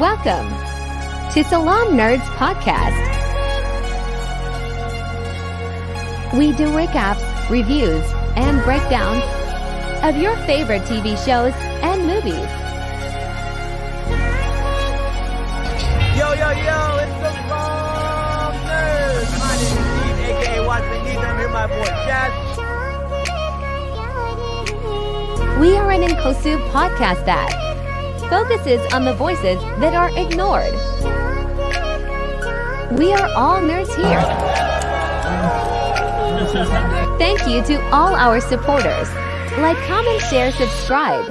Welcome to Salaam Nerds Podcast. We do recaps, reviews, and breakdowns of your favorite TV shows and movies. Yo, yo, yo, it's the Salaam Nerds. My name is Steve, aka Watson Neebs. I'm here my boy Chad. We are an inclusive podcast that focuses on the voices that are ignored. We are all nerds here. Thank you to all our supporters. Like, comment, share, subscribe,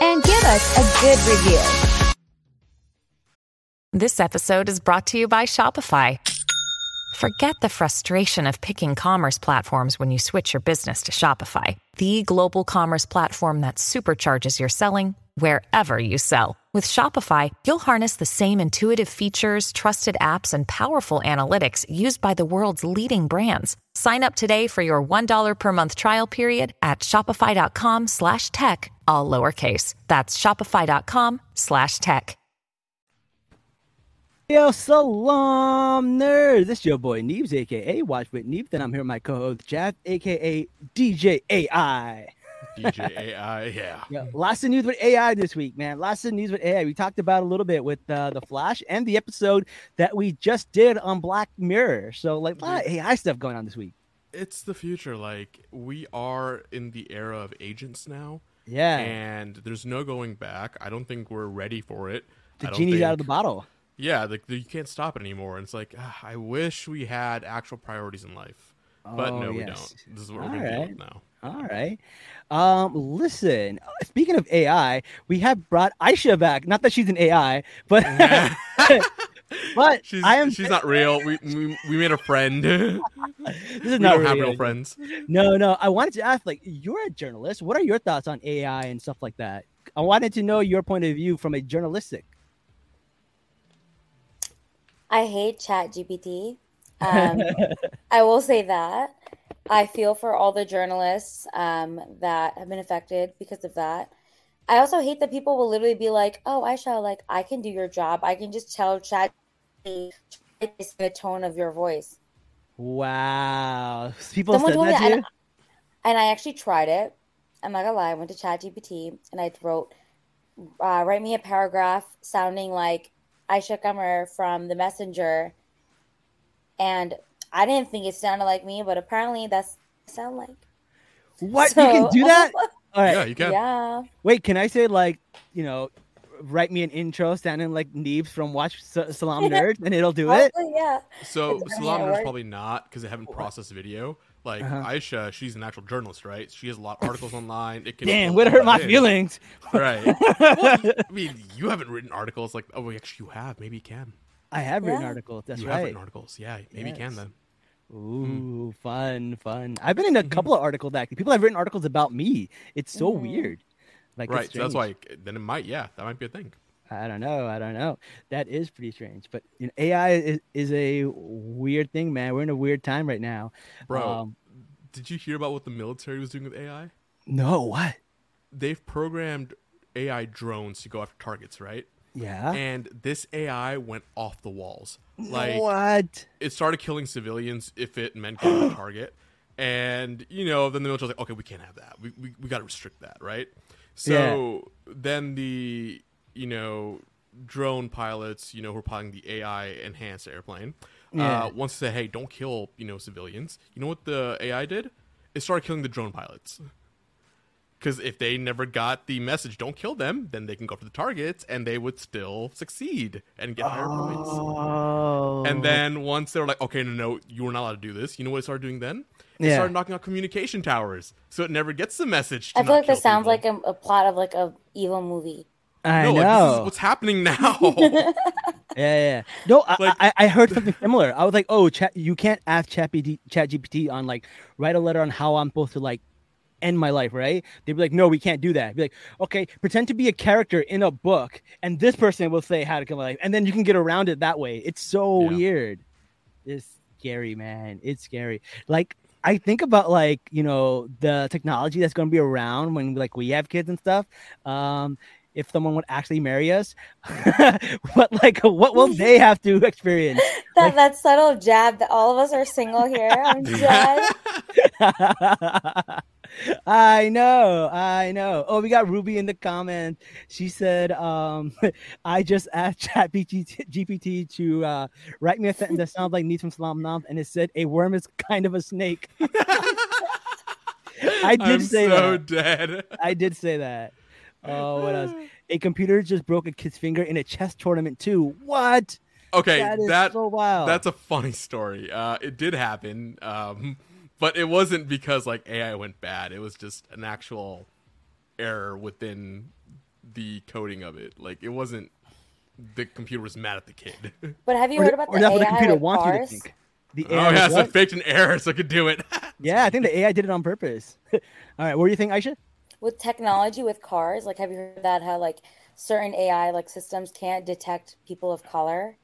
and give us a good review. This episode is brought to you by Shopify. Forget the frustration of picking commerce platforms when you switch your business to Shopify, the global commerce platform that supercharges your selling wherever you sell. With Shopify, you'll harness the same intuitive features, trusted apps, and powerful analytics used by the world's leading brands. Sign up today for your $1 per month trial period at shopify.com slash tech, all lowercase. That's shopify.com slash tech. Yo, Salaam Nerds. This is your boy Neebs, aka Watch with Neebs. Then I'm here with my co-host Chad, aka DJ AI. DJ AI, yeah. Yeah, lots of news with AI this week, man. Lots of news with AI. We talked about a little bit with uh, the Flash and the episode that we just did on Black Mirror. So, like, a lot of AI stuff going on this week. It's the future. Like we are in the era of agents now, Yeah, and there's no going back. I don't think we're ready for it. the genie's out of the bottle. Yeah, like you can't stop it anymore. And it's like ah, I wish we had actual priorities in life, but Oh, no, we don't. This is what we're All gonna deal with now. All right. Um, listen, speaking of AI, we have brought Aisha back. Not that she's an AI, but but She's I am she's not real. We we, we made a friend. this is don't not have real friends. No, no. I wanted to ask, like, you're a journalist. What are your thoughts on AI and stuff like that? I wanted to know your point of view from a journalistic. I hate Chat GPT. Um, I will say that. I feel for all the journalists um, that have been affected because of that. I also hate that people will literally be like, "Oh, Aisha, like I can do your job. I can just tell Chat the tone of your voice." Wow. People Someone said that that, to and, you? and I actually tried it. I'm not gonna lie. I went to Chat GPT and I wrote, uh, "Write me a paragraph sounding like Aisha Qamar from The Messenger," and I didn't think it sounded like me, but apparently that's what it sound like. What? So- you can do that? All right. Yeah, you can. yeah. Wait, can I say, like, you know, write me an intro sounding like Neebs from Watch S- Salaam Nerds and it'll do it? Hopefully, yeah. So Does that mean Salaam Nerds probably not because they haven't processed video. Like Uh-huh. Aisha, she's an actual journalist, right? She has a lot of articles online. It can Damn, would hurt my Yeah. feelings. Right. well, I mean, you haven't written articles like. Oh, actually, you have. Maybe you can. I have written articles. That's you have written articles. Yeah, maybe you can then. Ooh, fun, fun. I've been in a couple of articles actually. People have written articles about me. It's so Mhm. weird. Like right. So that's why. Then it might. Yeah, that might be a thing. I don't know. I don't know. That is pretty strange. But you know, AI is, is a weird thing, man. We're in a weird time right now. Bro, Um, did you hear about what the military was doing with AI? no, what? They've programmed AI drones to go after targets, right? Yeah. And this AI went off the walls. Like what? it started killing civilians if it meant killing a target. And, you know, then the military was like, okay, we can't have that. We, we, we got to restrict that, right? So then the, you know, drone pilots, you know, who are piloting the AI enhanced airplane, Yeah. uh, once they said, hey, don't kill, you know, civilians. You know what the AI did? It started killing the drone pilots. Because if they never got the message, don't kill them, then they can go for the targets and they would still succeed and get higher points. Oh. And then once they were like, okay, no, no, you were not allowed to do this. You know what it started doing then? They Yeah. started knocking out communication towers, so it never gets the message. To I feel not like this sounds people. like a, a plot of like a evil movie. I no, know. like this is what's happening now. yeah, yeah. No, I, Like- I, I heard something similar. I was like, oh, chat, you can't ask Chat, Chat GPT on like write a letter on how I'm supposed to like end my life, right? They'd be like, no, we can't do that. Be like, okay, pretend to be a character in a book, and this person will say how to kill my life, and then you can get around it that way. It's so Yeah. weird. It's scary, man. It's scary. Like I think about like you know the technology that's going to be around when like we have kids and stuff. Um, if someone would actually marry us. but like, what will they have to experience? That Like- that subtle jab that all of us are single here. I'm dead. I know, I know. Oh, we got Ruby in the comments. She said, um, I just asked ChatGPT GPT to uh, write me a sentence that sounds like Neebs from Salaam Nam, and it said, A worm is kind of a snake. I did I'm say so that. dead. I did say that. Oh, what else? A computer just broke a kid's finger in a chess tournament, too. What? Okay, that is that so wild. that's a funny story. Uh, it did happen, um, but it wasn't because like AI went bad. It was just an actual error within the coding of it. Like it wasn't the computer was mad at the kid. But have you or, heard about or the that's AI what the computer with wants you to cars? think. The oh yeah, so it faked an error so it could do it. Yeah, I think the AI did it on purpose. All right, what do you think, Aisha? with technology with cars like have you heard that how like certain ai like systems can't detect people of color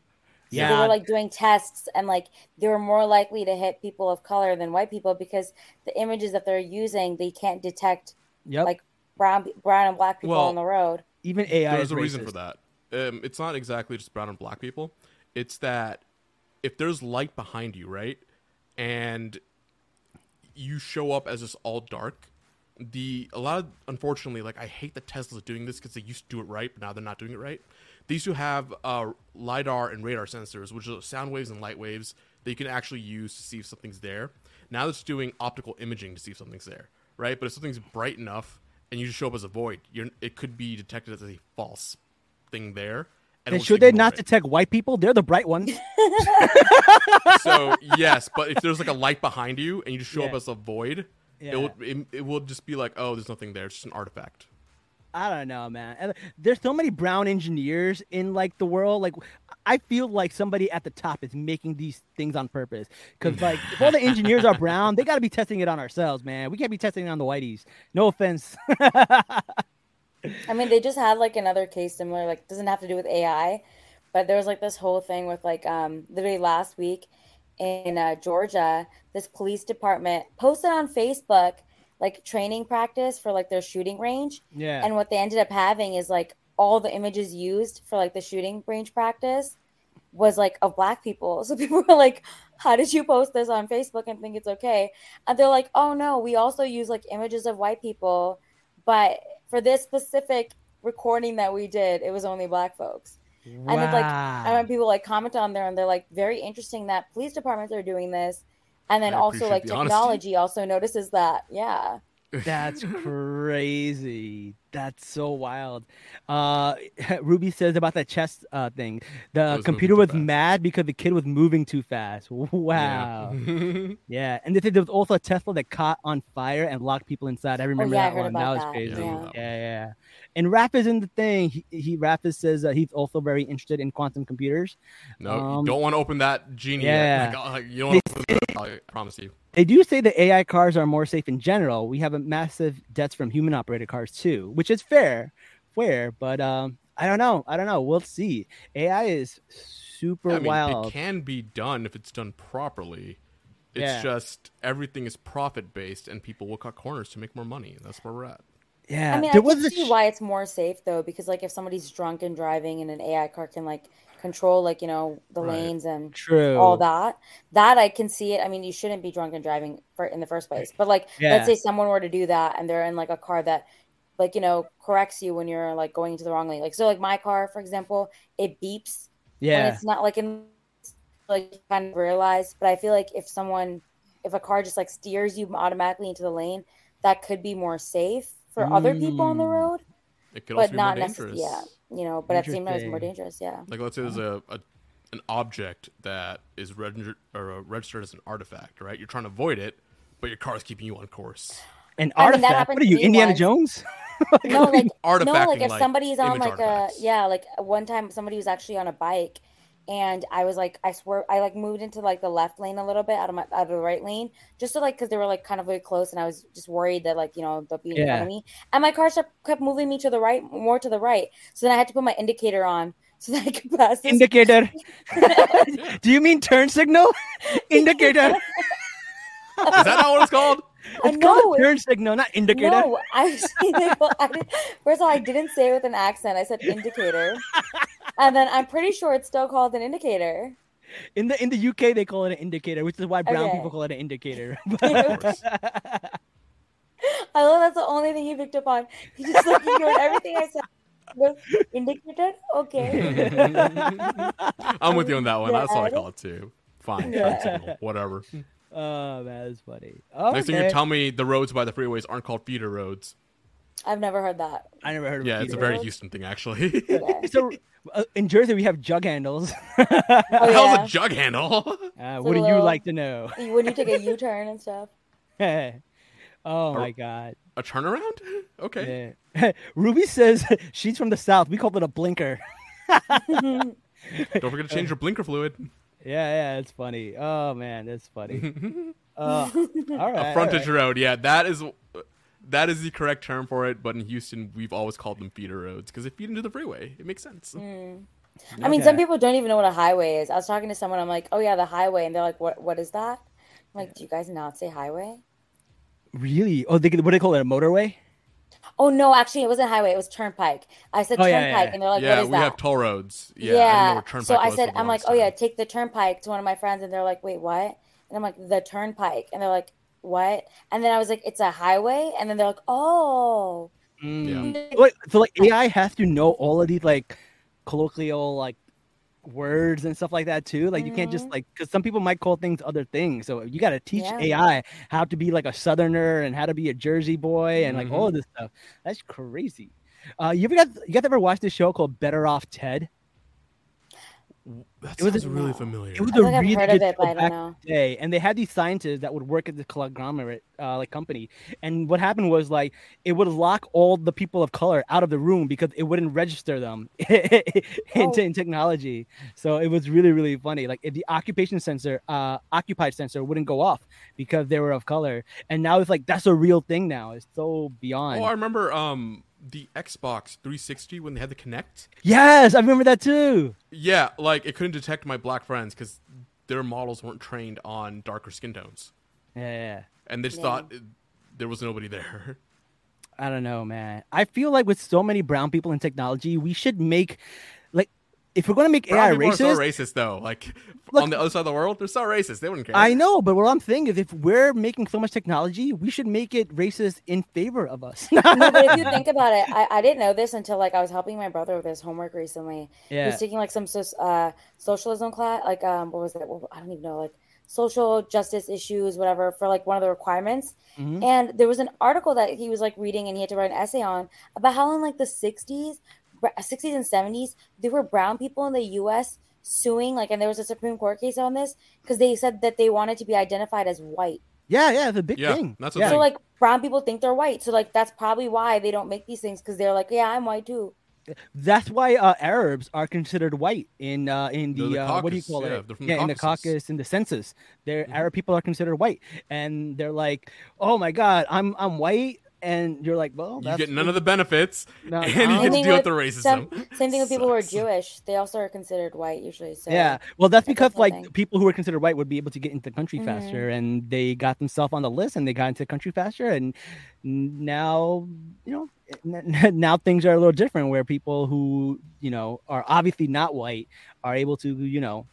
so they were like doing tests and like they were more likely to hit people of color than white people because the images that they're using they can't detect Yep. like brown brown and black people Well, on the road Even AI There's is a reason for that. Um, it's not exactly just brown and black people. It's that if there's light behind you, right, and you show up as this all dark, the a lot of unfortunately, like I hate that Tesla's doing this because they used to do it right, but now they're not doing it right. They used to have uh, lidar and radar sensors, which are sound waves and light waves that you can actually use to see if something's there. Now it's doing optical imaging to see if something's there, right? But if something's bright enough and you just show up as a void, you're, it could be detected as a false thing there. And Then it'll should they not it. detect white people? They're the bright ones. so yes, but if there's like a light behind you and you just show up as a void, Yeah. it will it, it will just be like, oh, there's nothing there. It's just an artifact. I don't know, man. There's so many brown engineers in like the world. Like, I feel like somebody at the top is making these things on purpose. Because like, if all the engineers are brown, they got to be testing it on ourselves, man. We can't be testing it on the whiteys. No offense. I mean, they just had like another case similar, like doesn't have to do with AI, but there was like this whole thing with like um literally last week in uh, Georgia, this police department posted on Facebook like training practice for like their shooting range, yeah. and what they ended up having is like all the images used for like the shooting range practice was like of black people. So people were like, "How did you post this on Facebook and think it's okay?" And they're like, "Oh no, we also use like images of white people, but for this specific recording that we did, it was only black folks." wow. And it's like I remember people like comment on there and they're like, "Very interesting that police departments are doing this." And then I also like the honesty. technology also notices that. Yeah. That's crazy. That's so wild. Uh, Ruby says about that chess uh, thing. The was computer was fast. mad because the kid was moving too fast. Wow. Yeah. Yeah, and they said there was also a Tesla that caught on fire and locked people inside. I remember Oh, yeah, that heard one. That about was that. crazy. Yeah. Yeah, yeah. And Raph is in the thing. He, he Raph says uh, he's also very interested in quantum computers. no, Um, you don't want to open that genie. yeah. Like, uh, you don't want open that, I promise you. They do say that AI cars are more safe in general. We have a massive deaths from human operated cars too, which is fair, fair. But um, I don't know. I don't know. We'll see. AI is super Yeah, I mean, wild. it can be done if it's done properly. It's Yeah. just everything is profit based, and people will cut corners to make more money. That's where we're at. Yeah, I mean, there I was can see sh- why it's more safe though, because like if somebody's drunk and driving and an AI car can like control like you know the Right. lanes and true. all that, that I can see it. I mean, you shouldn't be drunk and driving for in the first place. But like, Yeah. let's say someone were to do that and they're in like a car that like you know corrects you when you're like going into the wrong lane. Like so, like my car, for example, it beeps and Yeah, it's not like in like kind of realize. But I feel like if someone, if a car just like steers you automatically into the lane, that could be more safe for other people on the Mm. road, It could also but be not more necessarily. dangerous. Yeah, you know, but at the same time, it's more dangerous. Yeah. Like let's say there's a, a an object that is registered or uh, registered as an artifact, right? You're trying to avoid it, but your car is keeping you on course. an I artifact. happened what are you, Indiana once. Jones? No, like no, Artifacting, like if like, somebody's on like artifacts. a yeah, like one time somebody was actually on a bike, and I was like, I swear, I like moved into like the left lane a little bit out of my out of the right lane, just to like because they were like kind of very close, and I was just worried that like you know they'll be in front of me, and my car kept kept moving me to the right, more to the right, so then I had to put my indicator on so that I could pass this. Indicator. Do you mean turn signal? Indicator. Is that not what it's called? It's I called know. a turn signal, not indicator. No, I, well, I did, first of all, I didn't say it with an accent. I said indicator, and then I'm pretty sure it's still called an indicator. In the in the UK, they call it an indicator, which is why brown Okay. people call it an indicator. I love that's the only thing you picked up on. You just like ignored everything I said. Was indicator? Okay. I'm with you on that one. That's what I call it too. Fine, Yeah. whatever. oh, that's funny. Next thing you tell me, the roads by the freeways aren't called feeder roads. I've never heard that. I never heard of Yeah, it it's a very Houston thing, actually. Okay. So uh, in Jersey, we have jug handles. Oh, How's yeah. a jug handle? Uh, what do you little- like to know? When you take a U-turn and stuff. oh my god. a turnaround? Okay. Yeah. Ruby says she's from the south. We call it a blinker. Don't forget to change your blinker fluid. Yeah, yeah, it's funny. Oh man, that's funny. uh, all right. a frontage road. Yeah, that is that is the correct term for it. But in Houston, we've always called them feeder roads because they feed into the freeway. It makes sense. Mm. I mean, some people don't even know what a highway is. I was talking to someone. I'm like, "Oh yeah, the highway," and they're like, "What? What is that?" I'm like, "Do you guys not say highway?" Really? Oh, they, what do they call it? A motorway? Oh no, actually, it wasn't highway. It was turnpike. I said Oh, yeah, turnpike, yeah. and they're like, yeah, "What is we that?" have toll roads. Yeah, I know turnpike so I said, I'm like, longest oh yeah, take the turnpike to one of my friends, and they're like, wait, what? And I'm like, the turnpike, and they're like, what? And then I was like, it's a highway, and then they're like, oh, Mm. Like, so like AI has to know all of these like colloquial like words and stuff like that too. Like you can't just like because some people might call things other things. So you got to teach Yeah. AI how to be like a Southerner and how to be a Jersey boy and like all of this stuff. That's crazy. Uh, you ever got you guys ever watched this show called Better Off Ted? That it was a- sounds really familiar. It was I a think I've really heard of good it, but show I don't back know. day, and they had these scientists that would work at the conglomerate uh, like company. And what happened was like it would lock all the people of color out of the room because it wouldn't register them into Oh. in technology. So it was really really funny. Like if the occupation sensor, uh, occupied sensor wouldn't go off because they were of color, and now it's like that's a real thing now. It's so beyond. Oh, I remember um the Xbox 360 when they had the Kinect. yes, I remember that too. Yeah, like it couldn't detect my black friends because their models weren't trained on darker skin tones, Yeah, yeah. and they just Yeah. thought it- there was nobody there. I don't know, man. I feel like with so many brown people in technology, we should make if we're gonna make Brown AI people are so racist. racist though. Like Look- on the other side of the world, they're so racist. They wouldn't care. I know, but what I'm saying is, if we're making so much technology, we should make it racist in favor of us. no, but if you think about it, I, I didn't know this until like I was helping my brother with his homework recently. Yeah. He was taking like some uh, socialism class, like um, what was it? What, I don't even know, like social justice issues, whatever, for like one of the requirements. Mhm. And there was an article that he was like reading, and he had to write an essay on about how in like the '60s, br- '60s and '70s, there were brown people in the U.S. suing, like, and there was a Supreme Court case on this because they said that they wanted to be identified as white. yeah, yeah. the big Yeah, thing. that's the yeah. So like brown people think they're white. So like that's probably why they don't make these things because they're like, yeah, I'm white too. That's why uh, Arabs are considered white in uh, in They're the, the uh, what do you call yeah, it? they're the yeah, in the caucus, in the census, they're Mhm. Arab people are considered white, and they're like, oh my god, I'm I'm white, and you're like, well, you get none of the benefits, No, and no. you get to deal with with the racism. Some, same thing with people who are Jewish. They also are considered white usually. So Yeah, well, that's That's because like thing. people who were considered white would be able to get into the country Mhm. faster, and they got themselves on the list, and they got into the country faster, and now you know n- n- now things are a little different, where people who you know are obviously not white are able to you know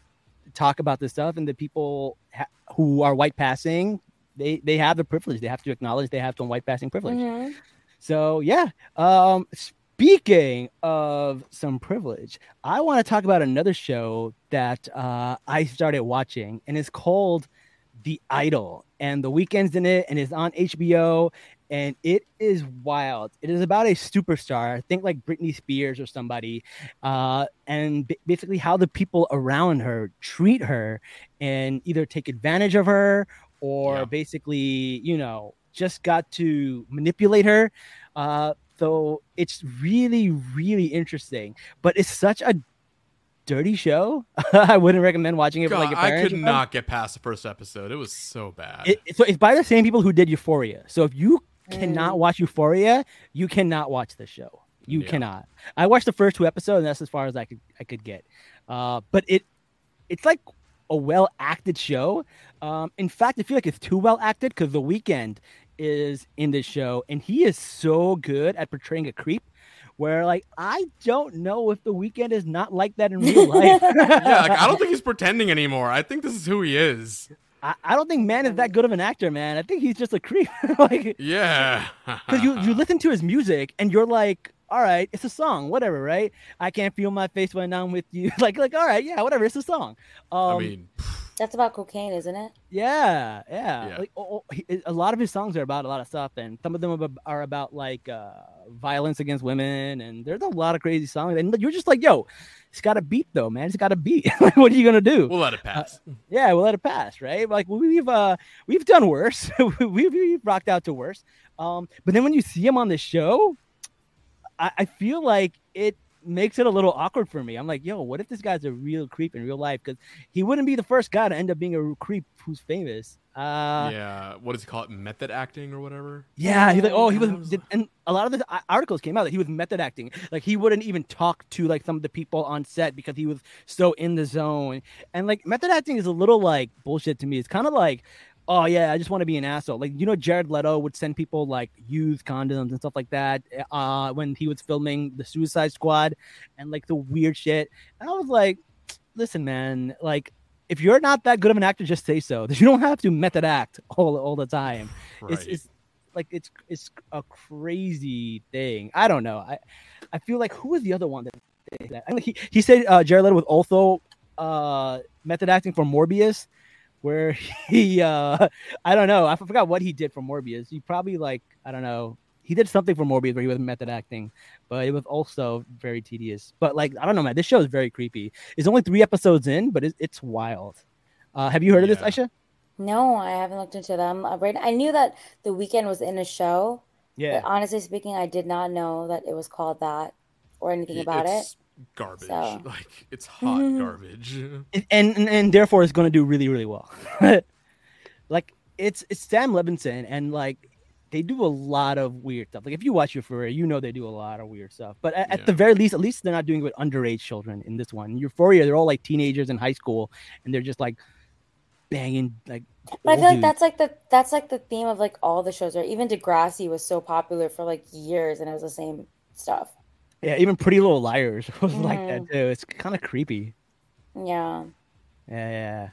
talk about this stuff, and the people ha- who are white passing, they they have the privilege. They have to acknowledge they have some white passing privilege. Mhm. So yeah. Um speaking of some privilege, I want to talk about another show that uh I started watching and it's called The Idol. And the Weeknd's in it and it's on HBO and it is wild. It is about a superstar, I think like Britney Spears or somebody, uh, and b- basically how the people around her treat her and either take advantage of her or Yeah. basically, you know, just got to manipulate her. Uh, so it's really, really interesting, but it's such a dirty show. I wouldn't recommend watching it for like God, your I could not get past the first episode. It was so bad. it, so it's by the same people who did Euphoria. So if you cannot Mm. watch Euphoria, you cannot watch this show. You Yeah. cannot. I watched the first two episodes, and that's as far as I could I could get. Uh, but it it's like a well acted show. Um, in fact, I feel like it's too well acted because the Weeknd is in this show, and he is so good at portraying a creep. Where like I don't know if the Weeknd is not like that in real life. yeah, like I don't think he's pretending anymore. I think this is who he is. I, I don't think man is that good of an actor, man. I think he's just a creep. like Yeah. because you you listen to his music and you're like, all right, it's a song, whatever, right? I can't feel my face when I'm with you. like like all right, yeah, whatever, it's a song. Um, I mean, That's about cocaine, isn't it? yeah, yeah. Yeah. Like oh, oh, he- a lot of his songs are about a lot of stuff, and some of them are are about like uh, violence against women, and there's a lot of crazy songs. And you're just like, yo, it's got a beat though, man. It's got a beat. what are you gonna do? we'll let it pass. yeah, we'll let it pass, right? Like we've uh we've done worse. we've, we've rocked out to worse. Um, but then when you see him on the show, I, I feel like it makes it a little awkward for me. I'm like, yo, what if this guy's a real creep in real life? Because he wouldn't be the first guy to end up being a creep who's famous. Uh, yeah. What does he call it? Method acting or whatever? yeah, he's like, oh, he was, did, and a lot of the articles came out that he was method acting. Like he wouldn't even talk to like some of the people on set because he was so in the zone. And like method acting is a little like bullshit to me. It's kind of like, oh yeah, I just want to be an asshole. Like you know, Jared Leto would send people like used condoms and stuff like that. Uh, when he was filming the Suicide Squad and like the weird shit. And I was like, listen, man, like. If you're not that good of an actor, just say so. You don't have to method act all, all the time Right. it's, it's like it's it's a crazy thing. I don't know. I I feel like who was the other one that that? I mean, he he said uh, Jared Leto was also uh, method acting for Morbius, where he uh, I don't know. I forgot what he did for Morbius. He probably like I don't know. He did something for Morbius where he was method acting, but it was also very tedious. But like I don't know, man. This show is very creepy. It's only three episodes in, but it's, it's wild. Uh, have you heard of this, Aisha? No, I haven't looked into them. Uh, Right, I knew that the Weeknd was in a show, Yeah. but honestly speaking, I did not know that it was called that or anything about it. It's Garbage. So- Like it's hot garbage. and and, and therefore it's going to do really really well. like it's it's Sam Levinson and like they do a lot of weird stuff. Like if you watch Euphoria, you know they do a lot of weird stuff. But at, at the very least, at least they're not doing it with underage children in this one. Euphoria, they're all like teenagers in high school, and they're just like banging like. But I feel like dudes. that's like the that's like the theme of like all the shows. Right, even Degrassi was so popular for like years, and it was the same stuff. Yeah, even Pretty Little Liars was like that Mhm. too. It's kind of creepy. Yeah. Yeah, yeah.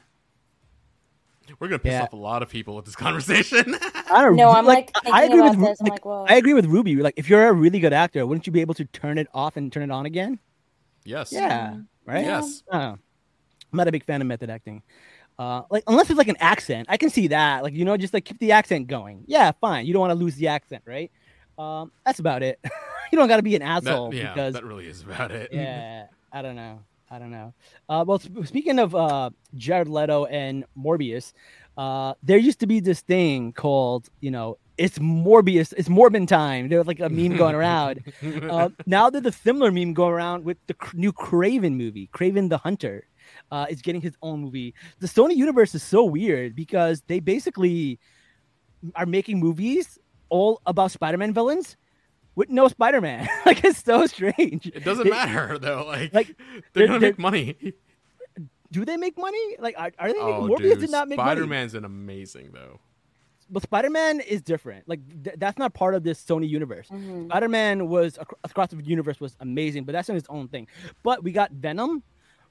We're gonna piss Yeah. off a lot of people with this conversation. I don't know. I'm like, I- I agree about with Ru- this. I'm like, well, I agree with Ruby. Like, if you're a really good actor, wouldn't you be able to turn it off and turn it on again? yes. Yeah, right. Yes. I'm not a big fan of method acting. Uh, like unless it's like an accent, I can see that. Like you know, just like keep the accent going. Yeah, fine. You don't want to lose the accent, right? Um, that's about it. you don't got to be an That, asshole yeah, because that really is about it. yeah, I don't know. I don't know. Uh, well, sp- speaking of uh, Jared Leto and Morbius, uh, there used to be this thing called, you know, it's Morbius, it's Morbin time. There was like a meme going around. uh, now there's a similar meme going around with the cr- new Kraven movie, Kraven the Hunter. Uh, is getting his own movie. The Sony universe is so weird because they basically are making movies all about Spider-Man villains with no Spider-Man. like it's so strange. It doesn't They- matter though. Like, Like, they're, they're- gonna they're- make money. do they make money? Like, are, are they making Oh, Morbius dude, did not make Spider money? Man's an amazing though. But Spider Man is different. Like, th- that's not part of this Sony universe. mhm. Spider Man was ac- across the universe was amazing, but that's on its own thing. But we got Venom,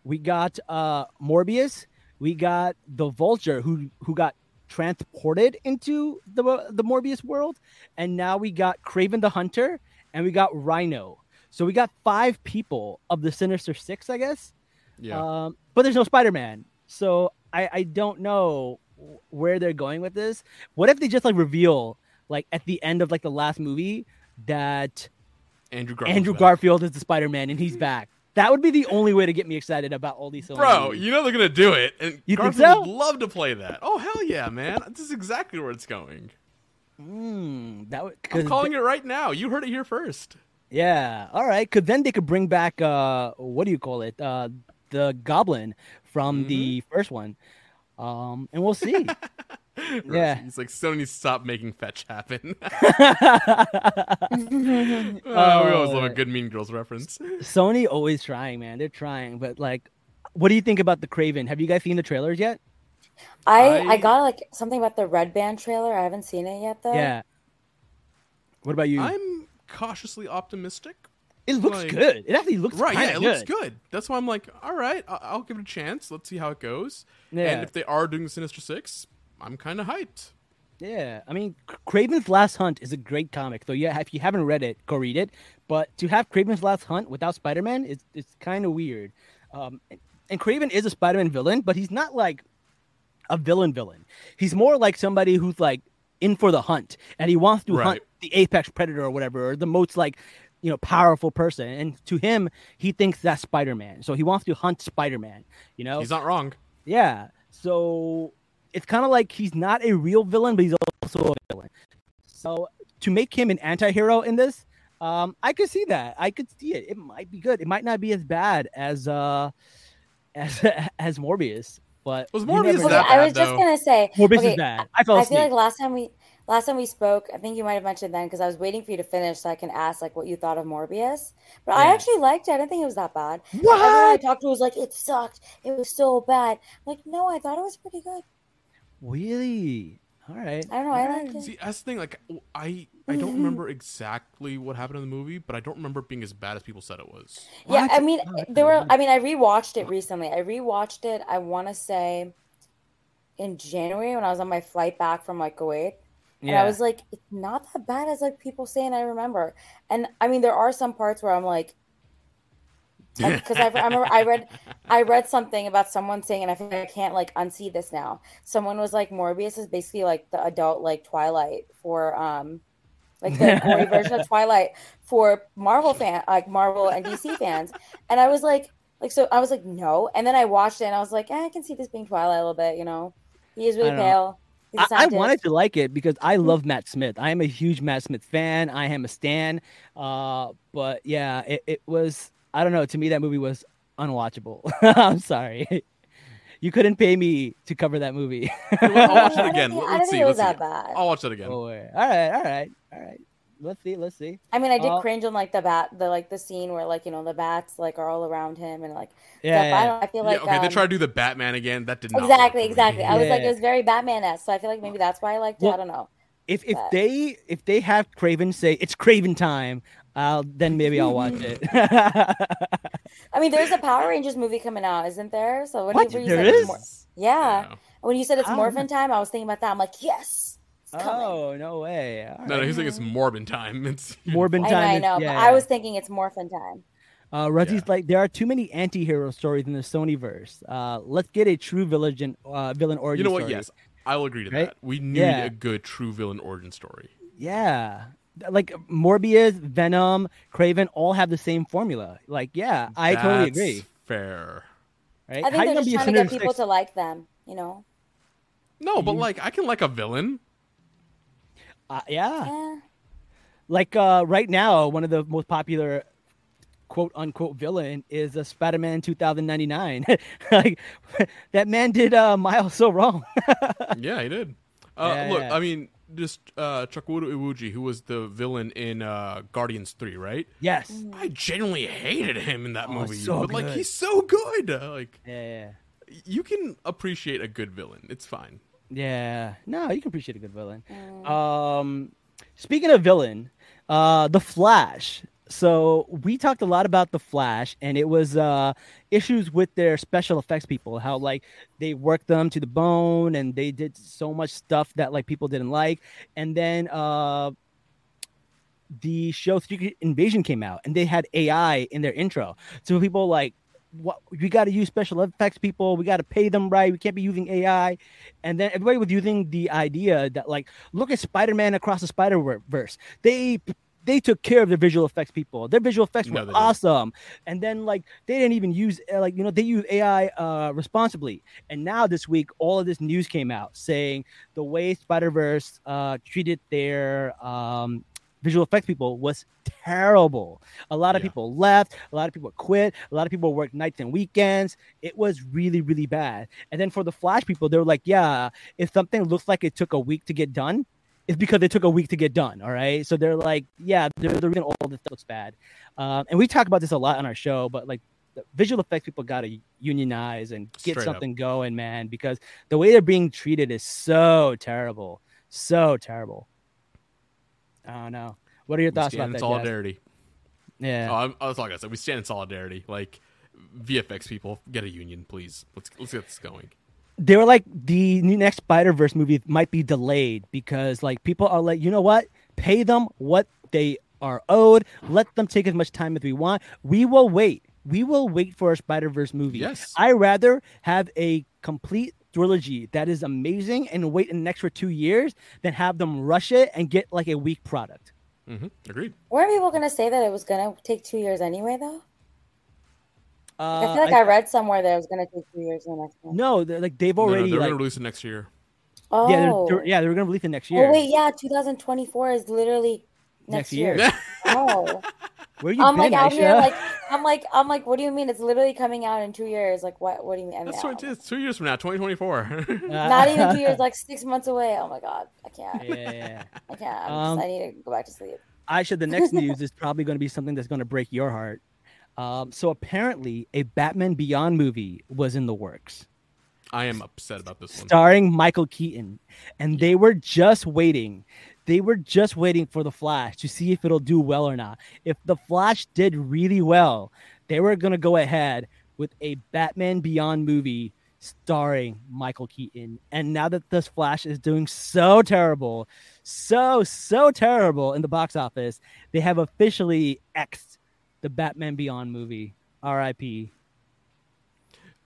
we got uh Morbius, we got the Vulture who who got transported into the the Morbius world, and now we got Kraven the Hunter, and we got Rhino. So we got five people of the Sinister Six, I guess. Yeah. Um, but there's no Spider Man, so I I don't know where they're going with this. What if they just like reveal like at the end of like the last movie that Andrew Garfield. Andrew Garfield is the Spider Man and he's back? That would be the only way to get me excited about all these. Bro, movies. you know they're gonna do it, and You Garfield so? would love to play that. Oh hell yeah, man! This is exactly where it's going. Mm, that would I'm calling it right now. You heard it here first. Yeah, all right. Cause then they could bring back uh, what do you call it? Uh, the Goblin from the Mm-hmm. first one. Um, and we'll see. Yeah. He's like Sony needs to stop making fetch happen. Oh, we always love a Oh. good Mean Girls reference. Sony always trying, man. They're trying, but like, what do you think about the Kraven? Have you guys seen the trailers yet? I I I- got like something about the Red Band trailer. I haven't seen it yet though. Yeah, What about you? I'm cautiously optimistic. it looks like- good. It actually looks Right, yeah, kinda it looks good. That's why I'm like, all right, I- I'll give it a chance. Let's see how it goes. Yeah. And if they are doing the Sinister Six, I'm kind of hyped. Yeah, I mean, Kraven's Last Hunt is a great comic. So yeah, if you haven't read it, go read it. But to have Kraven's Last Hunt without Spider-Man is it's kind of weird. Um, and, and Kraven is a Spider-Man villain, but he's not like a villain villain. He's more like somebody who's like in for the hunt, and he wants to Right. hunt the apex predator or whatever, or the most like you know powerful person. And to him, he thinks that's Spider-Man. So he wants to hunt Spider-Man. You know, He's not wrong. yeah. So it's kind of like he's not a real villain, but he's also a villain. So to make him an anti-hero in this, um, I could see that. I could see it. It might be good. It might not be as bad as uh as as Morbius, but Was you Morbius never Okay, know. that I bad, was just though? gonna say. Morbius okay, is bad. I fell I feel like last time we last time we spoke, I think you might have mentioned then because I was waiting for you to finish so I can ask like what you thought of Morbius. But I actually liked it. I didn't think it was that bad. Everyone I talked to was like, it sucked. It was so bad. I'm like, no, I thought it was pretty good. Really? All right. I don't know. I All right. liked it. See, that's the thing. Like, I I don't mm-hmm. remember exactly what happened in the movie, but I don't remember it being as bad as people said it was. Yeah, What? I mean, Oh, there were. good. I mean, I rewatched it recently. I rewatched it. I want to say in January when I was on my flight back from like Kuwait, and I was like, it's not that bad as like people say, and I remember. And I mean, there are some parts where I'm like, because I, I remember I read I read something about someone saying, and I like I can't like unsee this now. Someone was like, Morbius is basically like the adult like Twilight for um like the gory version of Twilight for Marvel fan like Marvel and DC fans. And I was like like so I was like, no. And then I watched it and I was like, eh, I can see this being Twilight a little bit, you know. He is really pale. I, I, wanted to like it because I love Matt Smith. I am a huge Matt Smith fan. I am a stan. Uh, but yeah, it, it was. I don't know. To me, that movie was unwatchable. I'm sorry. You couldn't pay me to cover that movie. I'll watch it again. didn't think- Let's didn't see. think it was Let's see. that bad. I'll watch that again. Oh, all right, all right, all right. Let's see. Let's see. I mean, I did Uh, cringe on like the bat, the like the scene where like you know the bats like are all around him and like Yeah, stuff. I don't. I feel Yeah, like okay, they um, try to do the Batman again. That did not work exactly, me. exactly. I was like, it was very Batman esque, so I feel like maybe that's why I liked it. Well, I don't know. If if But- they if they have Kraven say it's Kraven time, I'll then maybe I'll watch it. I mean, there's a Power Rangers movie coming out, isn't there? So when What? you, you There said is? Mor- yeah. Yeah. when you said it's Oh. Morphin time, I was thinking about that. I'm like, yes, oh no way! All No, no, he's like it's Morbin time. It's Morbin I know, time. I know, yeah, but I was thinking it's Morphin time. Uh, Rusty's Yeah. like there are too many anti-hero stories in the Sonyverse. Uh, let's get a true villain uh, villain You origin. know what? story. Yes, I will agree to Right? that. We need Yeah. a good true villain origin story. Yeah. Like Morbius, Venom, Kraven all have the same formula. Like, yeah, I totally agree. Fair. Right? I How think you they're just be trying to get people Six? to like them. You know? No, but like I can like a villain. Uh, yeah. Yeah. Like uh, right now, one of the most popular quote unquote villain is a Spider-Man 2099. like that man did uh, Miles so wrong. yeah, he did. Uh, Yeah, look, yeah. I mean, just uh, Chukwudi Iwuji, who was the villain in uh, Guardians Three, right? yes. I genuinely hated him in that Oh, movie, so but like he's so good. Uh, like Yeah, yeah. you can appreciate a good villain. It's fine. Yeah. No, you can appreciate a good villain. Mm. Um, speaking of villain, uh, the Flash. So we talked a lot about the Flash, and it was uh issues with their special effects people. How like they worked them to the bone, and they did so much stuff that like people didn't like. And then uh, the show Secret Invasion came out, and they had AI in their intro. So people like. What we got to use special effects people. We got to pay them right. We can't be using AI, and then everybody was using the idea that like look at Spider-Man across the Spider-Verse. They they took care of the visual effects people. Their visual effects No, were awesome. And then like they didn't even use uh, like you know they use AI uh responsibly. And now this week all of this news came out saying the way Spider-Verse uh treated their um visual effects people was terrible. A lot of Yeah. people left, a lot of people quit, a lot of people worked nights and weekends. It was really, really bad. And then for the Flash people, they were like, yeah, if something looks like it took a week to get done, it's because they took a week to get done. All right. So they're like, yeah, they're the reason all this looks bad. Um, and we talk about this a lot on our show, but like the visual effects people got to unionize and get Straight up. something going, man, because the way they're being treated is so terrible. So terrible. I don't know. What are your We thoughts about that? Solidarity. Yeah. Oh, I'm, that's all I gotta say. We stand in solidarity. Like VFX people, get a union, please. Let's let's get this going. They were like the next Spider Verse movie might be delayed because like people are like, you know what? Pay them what they are owed. Let them take as much time as we want. We will wait. We will wait for a Spider Verse movie. Yes. I rather have a complete trilogy that is amazing and wait an extra two years than have them rush it and get like a weak product. hmm Agreed. Weren't people gonna say that it was gonna take two years anyway, though? Uh, I feel like I, read somewhere that it was gonna take two years in the next one. no, they're, like they've No, no, already they're like gonna release it next year. Oh, yeah, they're, they're- yeah, they're gonna release it next year. Oh wait, yeah, 2024 is literally next, Next year. oh, Where you I'm been, like out Aisha? here, like I'm like I'm like, what do you mean? It's literally coming out in two years. Like what? What do you mean? That's what it is. Two years from now, 2024. Not even two years, like six months away. Oh my god, I can't. yeah, yeah, yeah. I can't. I'm Um, just, I need to go back to sleep. Aisha, the next news is probably going to be something that's going to break your heart. Um, so apparently, a Batman Beyond movie was in the works, I am upset about this one. starring Michael Keaton, and they were just waiting. They were just waiting for the Flash to see if it'll do well or not. If the Flash did really well, they were going to go ahead with a Batman Beyond movie starring Michael Keaton. And now that this Flash is doing so terrible, so so terrible in the box office, they have officially xed the Batman Beyond movie. R.I.P.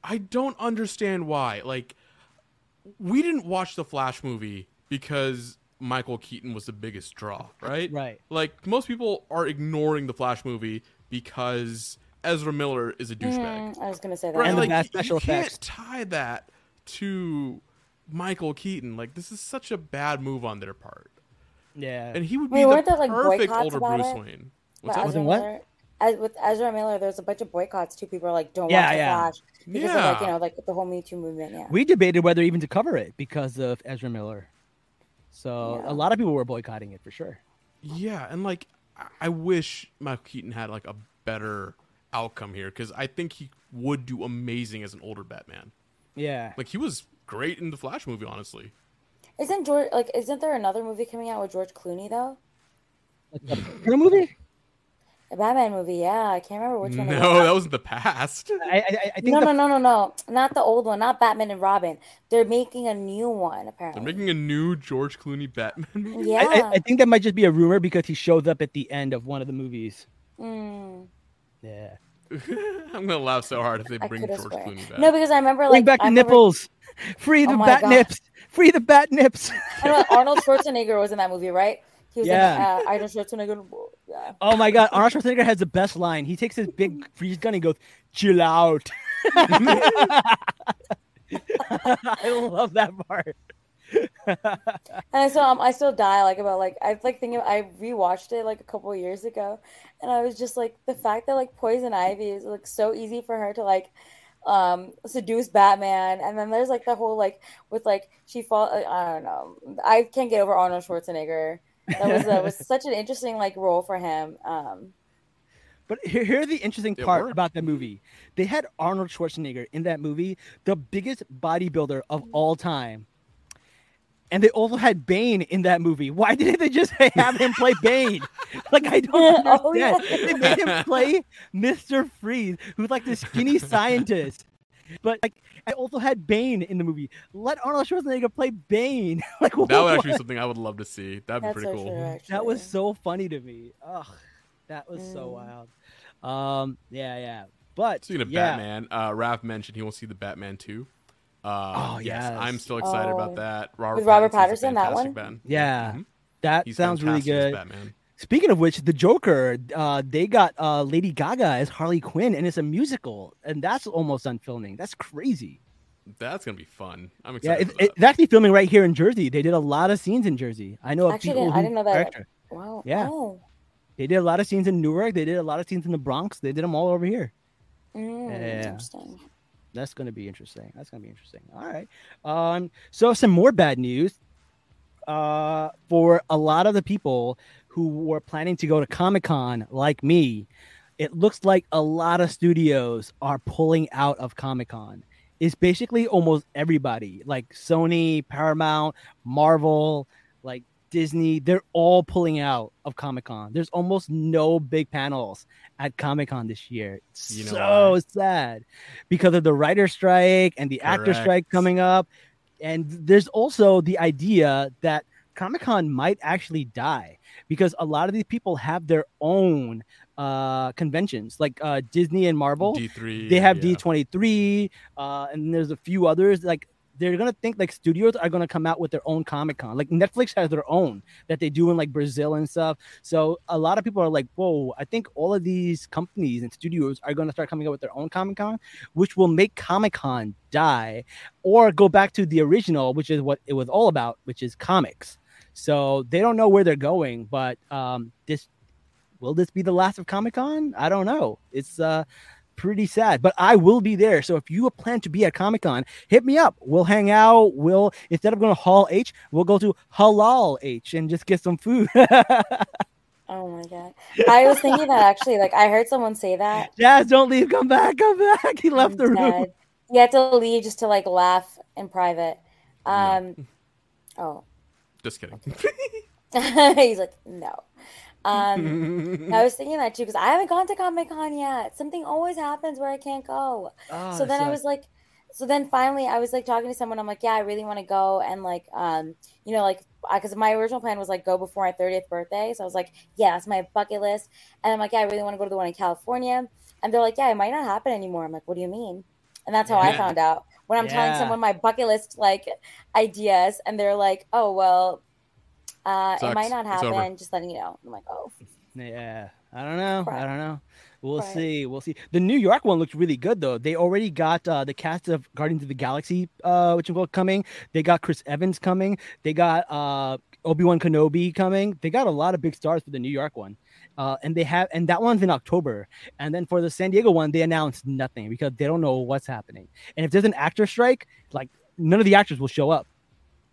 I don't understand why. Like, we didn't watch the Flash movie because Michael Keaton was the biggest draw, right? Right. Like, most people are ignoring the Flash movie because Ezra Miller is a douchebag. Mm, I was gonna say that. Right? And like, bad you- special you can't tie that to Michael Keaton. Like, this is such a bad move on their part. Yeah. And he would be weren't the there, like, perfect older Bruce it? Wayne. What's that? Ezra Wasn't what? Miller, as, with Ezra Miller, there's a bunch of boycotts too. People are like, don't Yeah, watch the yeah. Flash because of like you know like the whole Me Too movement. Yeah. we debated whether even to cover it because of Ezra Miller. So Yeah. a lot of people were boycotting it for sure. Yeah, and like I- I wish Michael Keaton had like a better outcome here because I think he would do amazing as an older Batman. Yeah. Like he was great in the Flash movie, honestly. Isn't George like? Isn't there another movie coming out with George Clooney though? Like a a movie? A Batman movie. Yeah, I can't remember which one. it No, was. that was in the past. I, I, I think No, the, no, no, no, no, not the old one, not Batman and Robin. They're making a new one apparently. They're making a new George Clooney Batman movie. yeah. I, I, I think that might just be a rumor because he shows up at the end of one of the movies. Mm, Yeah. I'm gonna laugh so hard if they bring George swear. Clooney back. No, because I remember like Bring back I the remember- nipples. Free the Oh bat God. nips. Free the bat nips. I know Arnold Schwarzenegger was in that movie, right? He was Yeah. in uh, Arnold Schwarzenegger. Yeah. Oh my god, Arnold Schwarzenegger has the best line. He takes his big freeze gun and goes, "Chill out." I love that part. And I still, um, I still die like about like I like thinking I rewatched it like a couple years ago, and I was just like the fact that like Poison Ivy is like so easy for her to like um seduce Batman, and then there's like the whole like with like she fall I don't know I can't get over Arnold Schwarzenegger. That was that was such an interesting like role for him. Um, But here, here's the interesting part worked. about that movie. They had Arnold Schwarzenegger in that movie, the biggest bodybuilder of all time. And they also had Bane in that movie. Why didn't they just have him play Bane? Like I don't understand. Oh, yeah. They made him play Mr. Freeze, who's like this skinny scientist. But like I also had Bane in the movie. Let Arnold Schwarzenegger play Bane. like that would actually be something I would love to see. That'd be pretty so cool. true. That was so funny to me. Ugh, that was so Mm. wild. Um, yeah, yeah. But Speaking of yeah, Batman, uh, Raph mentioned he will see the Batman too. Uh, Oh, yes, yes. I'm still excited Oh. about that. Robert With Robert Pattinson's Pattinson, that one? Batman. Yeah. Mhm. that He's sounds really fantastic as good. Batman. Speaking of which, the Joker, uh, they got uh, Lady Gaga as Harley Quinn, and it's a musical, and that's almost done filming. That's crazy. That's gonna be fun. I'm Yeah, excited. it, for that. it's actually filming right here in Jersey. They did a lot of scenes in Jersey. I know of Actually, people didn't- I who didn't know that. director. wow. Yeah. Oh. They did a lot of scenes in Newark. They did a lot of scenes in the Bronx. They did them all over here. Mm, Yeah. Interesting. That's gonna be interesting. That's gonna be interesting. All right. Um. So some more bad news. Uh, for a lot of the people who were planning to go to Comic Con, like me, it looks like a lot of studios are pulling out of Comic Con. It's basically almost everybody, like Sony, Paramount, Marvel, like Disney, they're all pulling out of Comic Con. There's almost no big panels at Comic Con this year. It's You know so why? sad because of the writer strike and the actor strike coming up. And there's also the idea that Comic Con might actually die because a lot of these people have their own uh conventions like uh Disney and Marvel D three. they have D23 uh and there's a few others like they're gonna think like studios are gonna come out with their own Comic Con. Like Netflix has their own that they do in like Brazil and stuff. So a lot of people are like, "Whoa!" I think all of these companies and studios are gonna start coming up with their own Comic Con, which will make Comic Con die, or go back to the original, which is what it was all about, which is comics. So they don't know where they're going, but um, this will this be the last of Comic Con? I don't know. It's uh pretty sad, but I will be there. So if you plan to be at Comic Con, hit me up. We'll hang out. We'll instead of going to Hall H, we'll go to Halal H and just get some food. Oh my god. I was thinking that actually, like I heard someone say that. Jazz, don't leave. Come back. Come back. He left I'm the room. dead. You had to leave just to like laugh in private. Um oh. Just kidding. He's like, no. Um I was thinking that too because I haven't gone to Comic Con yet. Something always happens where I can't go. Oh, so then I was like, so then finally I was like talking to someone. I'm like, yeah, I really want to go and like, um, you know, like, because my original plan was like go before my 30th birthday. So I was like, yeah, that's my bucket list. And I'm like, yeah, I really want to go to the one in California. And they're like, yeah, it might not happen anymore. I'm like, what do you mean? And that's how I found out when I'm telling someone my bucket list like ideas, and they're like, oh well, uh, it might not happen. Just letting you know. I'm like, oh, Yeah, I don't know. I don't know. We'll Right. see. We'll see. The New York one looks really good though. They already got uh, the cast of Guardians of the Galaxy, uh, which is coming. They got Chris Evans coming. They got uh, Obi Wan Kenobi coming. They got a lot of big stars for the New York one. Uh, and they have, and that one's in October. And then for the San Diego one, they announced nothing because they don't know what's happening. And if there's an actor strike, like none of the actors will show up.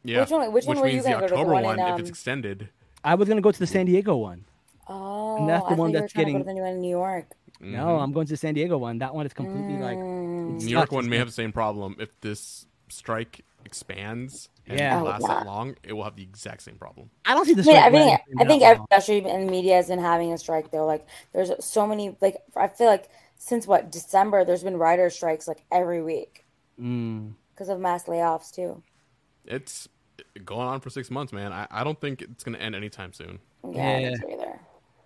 Yeah. Which one- which one were you the gonna go to? The October one one, in, if it's um, extended. I was gonna go to the San Diego one. oh, that's the I one thought you that's trying to getting- go to the new one in New York. No, Mhm. I'm going to the San Diego one. That one is completely like Mm. New York one may have the same problem. If this strike expands and Yeah. Oh, lasts that long, it will have the exact same problem. I don't see the I mean, I think I think that every long. industry and media isn't having a strike though. Like, there's so many. Like, I feel like since what December, there's been writer strikes like every week Mm. because of mass layoffs too. It's going on for six months, man. I, I don't think it's going to end anytime soon. Yeah, Yeah. me too either.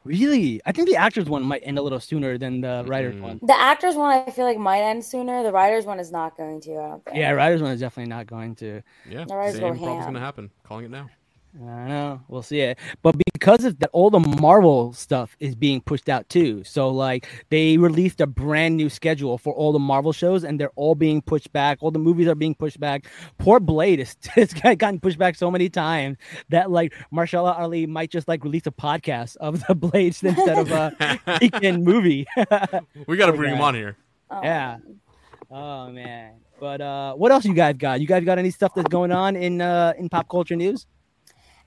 Really? I think the actors one might end a little sooner than the writers Mm. one. The actors one I feel like might end sooner. The writers one is not going to. I don't think. Yeah, writers one is definitely not going to. Yeah, The writers go same problem's ham. going to happen. Calling it now. I don't know. We'll see it. But because of that, all the Marvel stuff is being pushed out too. So like they released a brand new schedule for all the Marvel shows, and they're all being pushed back. All the movies are being pushed back. Poor Blade is it's gotten pushed back so many times that like Mahershala Ali might just like release a podcast of the Blades instead of a weekend movie. we got to Poor bring him on here. Oh, Yeah. Oh man. But uh what else you guys got? You guys got any stuff that's going on in uh in pop culture news?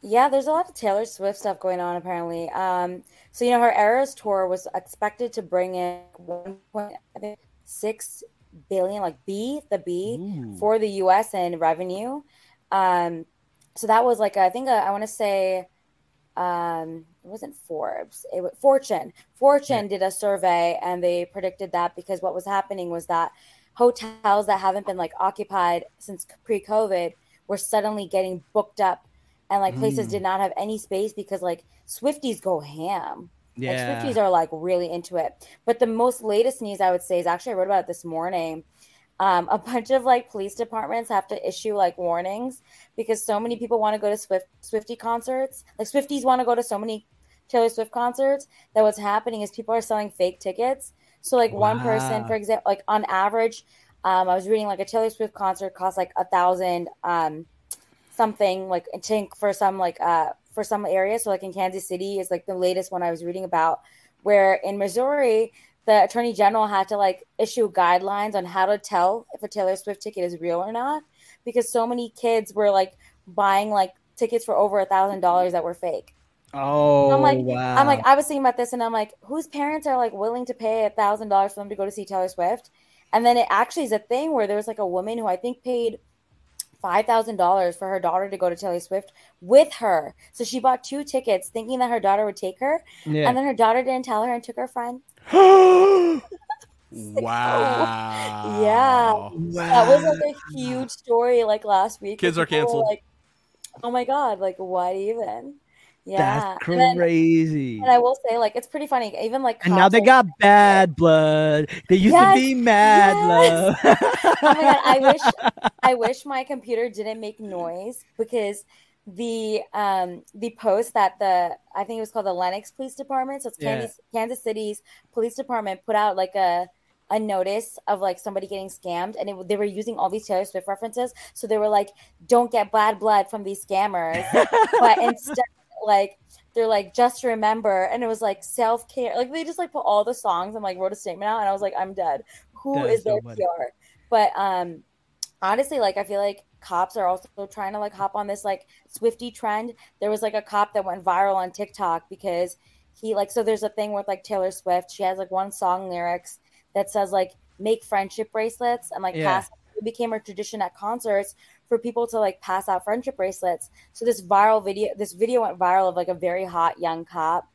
Yeah, there's a lot of Taylor Swift stuff going on apparently. Um, so you know her Eras tour was expected to bring in one point I think six billion, like B the B Ooh. for the U.S. in revenue. Um, so that was like I think uh, I want to say um, it wasn't Forbes, it was Fortune. Fortune did a survey and they predicted that because what was happening was that hotels that haven't been like occupied since pre-COVID were suddenly getting booked up and like places Mm. did not have any space because like Swifties go ham. Yeah. Like Swifties are like really into it. But the most latest news I would say is actually I wrote about it this morning. Um, a bunch of like police departments have to issue like warnings because so many people want to go to Swift Swifty concerts. Like Swifties want to go to so many Taylor Swift concerts that what's happening is people are selling fake tickets. So like one person, for example, like on average, um, I was reading like a Taylor Swift concert costs like a thousand um something like I think for some like uh for some areas. So like in Kansas City is like the latest one I was reading about where in Missouri the attorney general had to like issue guidelines on how to tell if a Taylor Swift ticket is real or not because so many kids were like buying like tickets for over a thousand dollars that were fake. Oh I'm like, wow. I'm like, I was thinking about this, and I'm like, whose parents are like willing to pay a thousand dollars for them to go to see Taylor Swift? And then it actually is a thing where there was like a woman who I think paid five thousand dollars for her daughter to go to Taylor Swift with her. So she bought two tickets, thinking that her daughter would take her, Yeah. and then her daughter didn't tell her and took her friend. Wow. Yeah. That was like a huge story like last week. Kids are people canceled. Like, oh my god, like what even? Yeah. That's And then- crazy. And I will say, like, it's pretty funny. Even like, And now they got bad blood. They used Yes, to be mad yes. love. oh my god, I wish, I wish my computer didn't make noise because the um the post that the I think it was called the Lenexa Police Department, so it's Yeah. Kansas, Kansas City's police department, put out like a a notice of like somebody getting scammed, and it, they were using all these Taylor Swift references. So they were like, "Don't get bad blood from these scammers," but instead, like they're like, "Just remember," and it was like self care. Like they just like put all the songs and like wrote a statement out, and I was like, "I'm dead." Who That is is so their. PR? But um, honestly, like I feel like cops are also trying to like hop on this like Swifty trend. There was like a cop that went viral on TikTok because he like so there's a thing with like Taylor Swift. She has like one song lyrics that says like make friendship bracelets and like Yeah. pass. It became a tradition at concerts for people to like pass out friendship bracelets. So this viral video, this video went viral of like a very hot young cop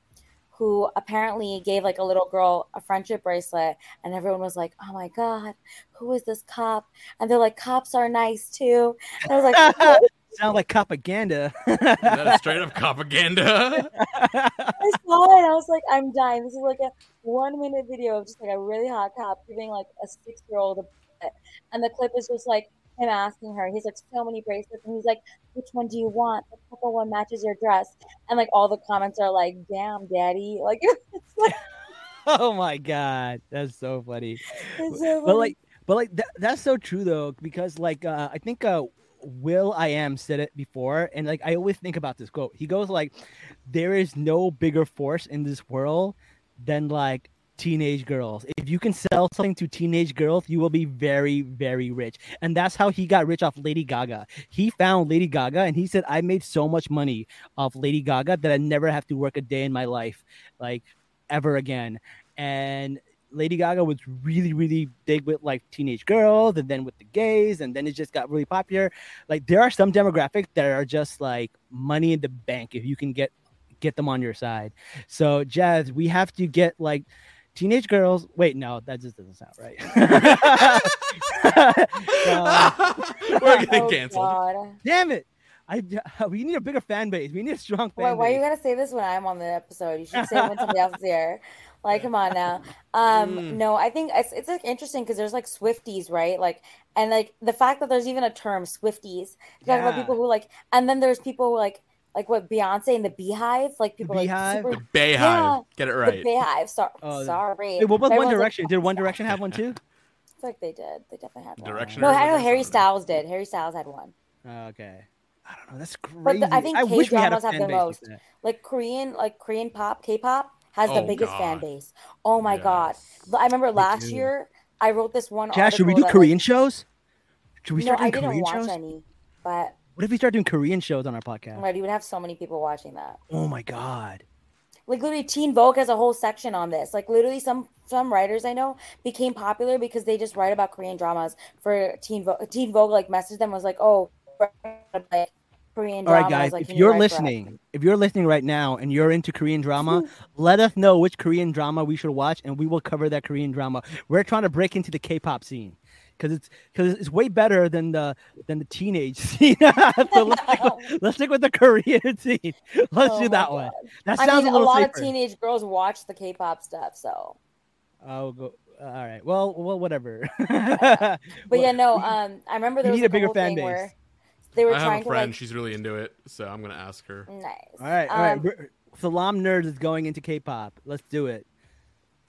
who apparently gave like a little girl a friendship bracelet and everyone was like oh my god who is this cop and they're like cops are nice too and i was like "What?" Sound like propaganda. That is straight up propaganda. i saw it i was like i'm dying this is like a one minute video of just like a really hot cop giving like a six year old a bracelet. and the clip is just like him asking her he's like so many bracelets and he's like which one do you want the purple one matches your dress and like all the comments are like damn daddy like it's like oh my god, that's so funny. so But like, but like that, that's so true though, because like uh, I think uh, will.i.am said it before, and like I always think about this quote. He goes like, "There is no bigger force in this world than like." Teenage girls. If you can sell something to teenage girls, you will be very, very rich. And that's how he got rich off Lady Gaga. He found Lady Gaga and he said, I made so much money off Lady Gaga that I never have to work a day in my life, like ever again. And Lady Gaga was really, really big with like teenage girls and then with the gays, and then it just got really popular. Like there are some demographics that are just like money in the bank if you can get get them on your side. So Jazz, we have to get like teenage girls. Wait, no, that just doesn't sound right. Uh, We're getting Oh, canceled. God. damn it. I, we need a bigger fan base. We need a strong fan Why, why you base. gotta say this when I'm on the episode? You should say it when somebody else is here. Like, come on now. Um, Mm. no, I think it's it's like interesting because there's like Swifties, right? Like, and like the fact that there's even a term Swifties to talk about people who like, and then there's people who like like what Beyonce and the Beehive, like people Beehive? like super, BeyHive. Yeah. Get it the right. Beehive. So, Oh, sorry. Wait, what about One Everyone's like, Direction? Did One Direction have one too? I feel like they did. They definitely had one. Direction. No, I know? Harry. Styles did. Harry Styles had one. Okay. I don't know. That's crazy. But the- I think wish we had a K-dramas have the base like most. like Korean, like Korean pop, K-pop has the Oh, biggest fan base. Oh my god! Yes. But I remember last year I wrote this one. Jazz, should we do that, Korean shows? Should we Like, start no, I didn't Korean watch shows? any, but What if we start doing Korean shows on our podcast? right, you would have so many people watching that. Oh my god. Like literally, Teen Vogue has a whole section on this. Like literally, some some writers I know became popular because they just write about Korean dramas for Teen Vogue. Teen Vogue like messaged them was like, oh, like Korean All right, guys. like, if you you're listening, if you're listening right now and you're into Korean drama, let us know which Korean drama we should watch, and we will cover that Korean drama. We're trying to break into the K-pop scene because it's because it's way better than the than the teenage scene. so let's stick, with, let's stick with the Korean scene. Let's Oh do that one. God. That I mean, a little lot safer. of teenage girls watch the K-pop stuff, so. I'll go. All right. Well, well, whatever. But Well, yeah, no. Um, I remember we there was need like, a bigger fan base. they were I have trying a friend. like. She's really into it, so I'm gonna ask her. Nice. All right, all right. Um, We're- Salaam Nerd is going into K-pop. Let's do it.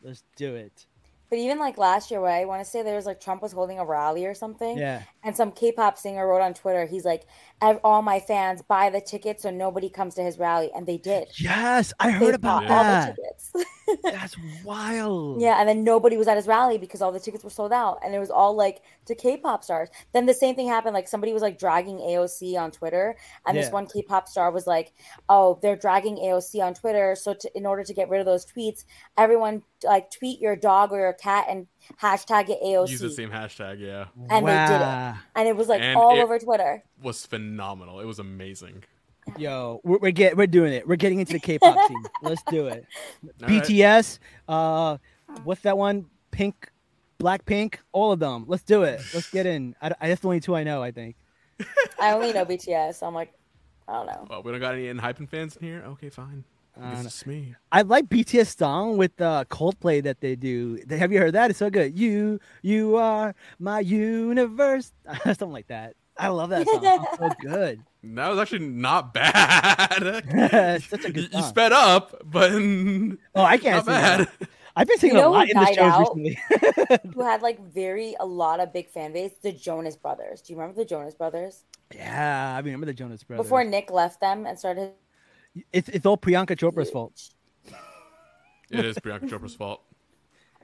Let's do it. But even like last year, where I want to say there was like Trump was holding a rally or something, Yeah. and some K-pop singer wrote on Twitter, he's like, "All my fans buy the tickets so nobody comes to his rally," and they did. Yes, I They heard about bought all the that. tickets. That's wild. Yeah, and then nobody was at his rally because all the tickets were sold out, and it was all like to K-pop stars. Then the same thing happened. Like somebody was like dragging AOC on Twitter, and this one K-pop star was like, "Oh, they're dragging AOC on Twitter, so to, in order to get rid of those tweets, everyone like tweet your dog or your cat and hashtag it AOC." Use the same hashtag. Yeah, And they did it. And it was like And all it- over Twitter. was phenomenal. It was amazing. Yo, we're, we're get we're doing it. We're getting into the K-pop scene. Let's do it. All right. BTS, uh, what's that one? Pink, Blackpink, all of them. Let's do it. Let's get in. I, I that's the only two I know. I think. I only know BTS, so I'm like, I don't know. Well, we don't got any hyping fans in here. Okay, fine. I Uh, it's just me. I like BTS song with the uh, Coldplay that they do. Have you heard that? It's so good. You, you are my universe. Something like that. I love that song. It's so good. That was actually not bad. Such a good You- you sped up, but Oh, I can't not sing that. I've been singing You know a lot in the shows out? recently. Who had like very a lot of big fan base? The Jonas Brothers. Do you remember the Jonas Brothers? yeah, I remember the Jonas Brothers. Before Nick left them and started. it's it's all Priyanka Chopra's fault. It is Priyanka Chopra's fault.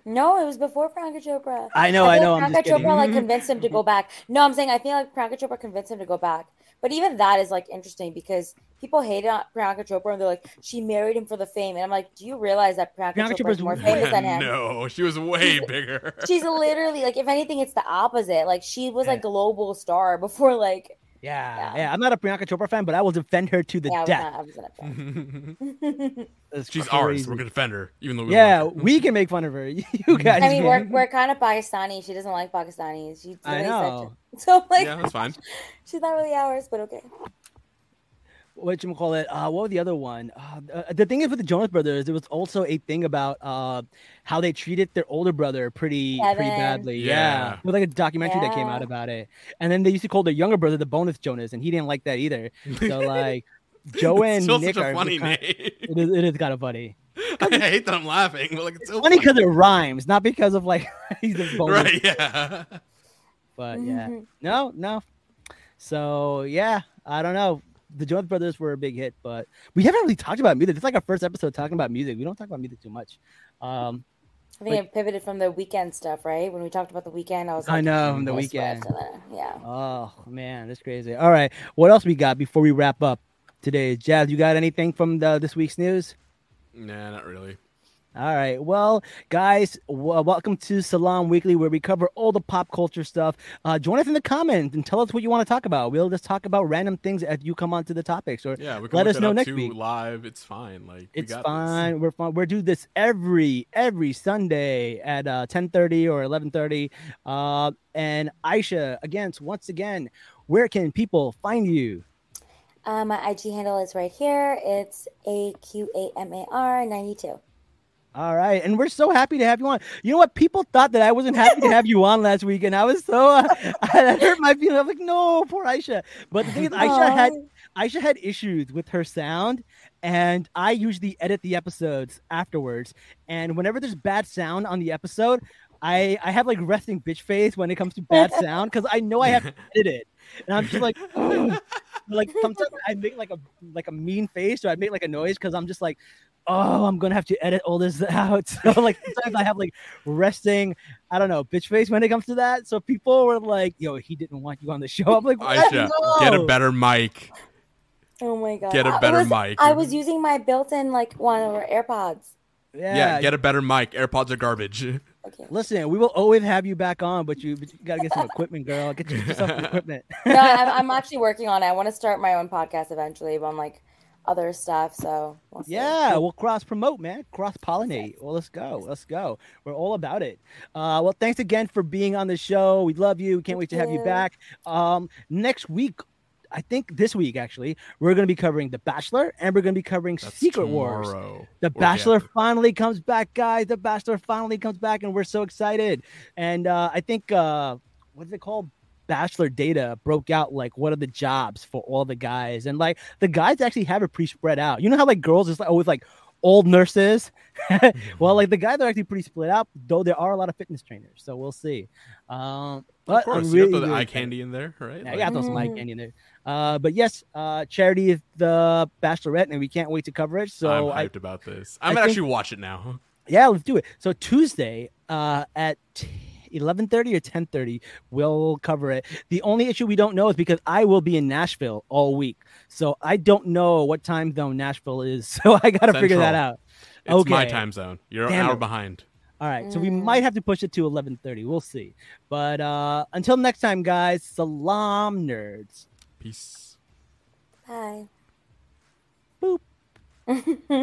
No, it was before Priyanka Chopra. I know, feel I know, like I'm Priyanka just kidding. Chopra like mm-hmm. convinced him to go back. No, I'm saying I think like Priyanka Chopra convinced him to go back. But even that is like interesting because people hate on Priyanka Chopra and they're like, she married him for the fame. And I'm like, do you realize that Priyanka, Priyanka Chopra is more famous than him? no, she was way bigger. She's literally like, if anything, it's the opposite. Like she was Yeah. a global star before like Yeah, Yeah. yeah, I'm not a Priyanka Chopra fan, but I will defend her to the yeah, death. not, I wasn't a She's ours. crazy. We're gonna defend her, even though we yeah, like we can make fun of her. You mm-hmm. guys. I mean, we're, we're kind of Pakistani. She doesn't like Pakistanis. She's I know. Such a, so like, yeah, that's fine. she's not really ours, but okay. What you call it? Uh, what was the other one? Uh, uh, the thing is with the Jonas Brothers, there was also a thing about uh how they treated their older brother pretty pretty badly. Yeah, Yeah. with like a documentary that came out about it, and then they used to call their younger brother the bonus Jonas, and he didn't like that either. So like, Joe and Still Nick such a are funny kind- name. It is, it is kind of funny. I hate that I'm laughing, but like it's so Funny because it rhymes, not because of like he's a bonus. right? Yeah. But yeah, Mhm. no, no. So yeah, I don't know. The Jonas Brothers were a big hit, but we haven't really talked about music. It's like our first episode talking about music. We don't talk about music too much. Um, I think it pivoted from the Weeknd stuff, right? When we talked about the Weeknd, I was like, I know from the Weeknd. Swift, yeah. Oh man, that's crazy. All right, what else we got before we wrap up today? Jazz, you got anything from the this week's news? Nah, not really. All right. Well, guys, w- welcome to Salaam Weekly, where we cover all the pop culture stuff. Uh, join us in the comments and tell us what you want to talk about. We'll just talk about random things as you come onto the topics. Or Yeah, we can let us it know up next too week. live. It's fine. Like we It's this. fine. We're fine. We're do this every every Sunday at uh, ten thirty or eleven thirty. Uh, and Aisha, again, so once again, where can people find you? Um, my IG handle is right here. It's A Q A M A R 92. All right, and we're so happy to have you on. You know what? People thought that I wasn't happy to have you on last week, and I was so uh, I hurt my feelings. I'm like, no, poor Aisha. But the thing is, Aisha had Aisha had issues with her sound, and I usually edit the episodes afterwards. And whenever there's bad sound on the episode, I I have like resting bitch face when it comes to bad sound because I know I have to edit it, and I'm just like, like sometimes I make like a like a mean face or I make like a noise because I'm just like, oh, I'm gonna have to edit all this out. So like sometimes I have like resting, I don't know, bitch face when it comes to that. So people were like, yo, he didn't want you on the show. I'm like, what? Aisha, get a better mic. Oh my god. Get a it better was- mic. I was using my built-in like one of our AirPods. Yeah, Yeah, get a better mic. AirPods are garbage. Okay. Listen, we will always have you back on, but you, but you gotta get some equipment, girl. Get yourself some equipment. No, I'm, I'm actually working on it. I want to start my own podcast eventually but I'm like other stuff. So we'll see. Yeah, we'll cross promote, man. Cross pollinate. Well, let's go. Let's go. We're all about it. Uh, well, thanks again for being on the show. We love you. We Can't wait to have you you. back. Um, next week, I think this week actually, we're gonna be covering The Bachelor and we're gonna be covering That's Secret Wars. The Or, yeah. Bachelor finally comes back, guys. The Bachelor finally comes back, and we're so excited. And uh, I think uh, what is it called? Bachelor data broke out like what are the jobs for all the guys, and like the guys actually have it pre spread out. You know how like girls is like always like old nurses. well, like the guys are actually pretty split out, though there are a lot of fitness trainers. So we'll see. Um, but Of course, I'm you really, the eye candy in there, right? Yeah, I got those mic Mhm. candy in there. Uh, but yes, uh, Charity is the Bachelorette, and we can't wait to cover it. So I'm I, hyped about this. I I'm think- actually watch it now. Yeah, let's do it. So Tuesday uh, at eleven thirty or ten thirty, we'll cover it. The only issue we don't know is because I will be in Nashville all week, so I don't know what time zone Nashville is. So I got to figure that out. It's okay. my time zone. You're Damn an hour it. behind. All right, so we might have to push it to eleven thirty. We'll see. But uh, until next time, guys, salaam nerds. Peace. Bye. Boop.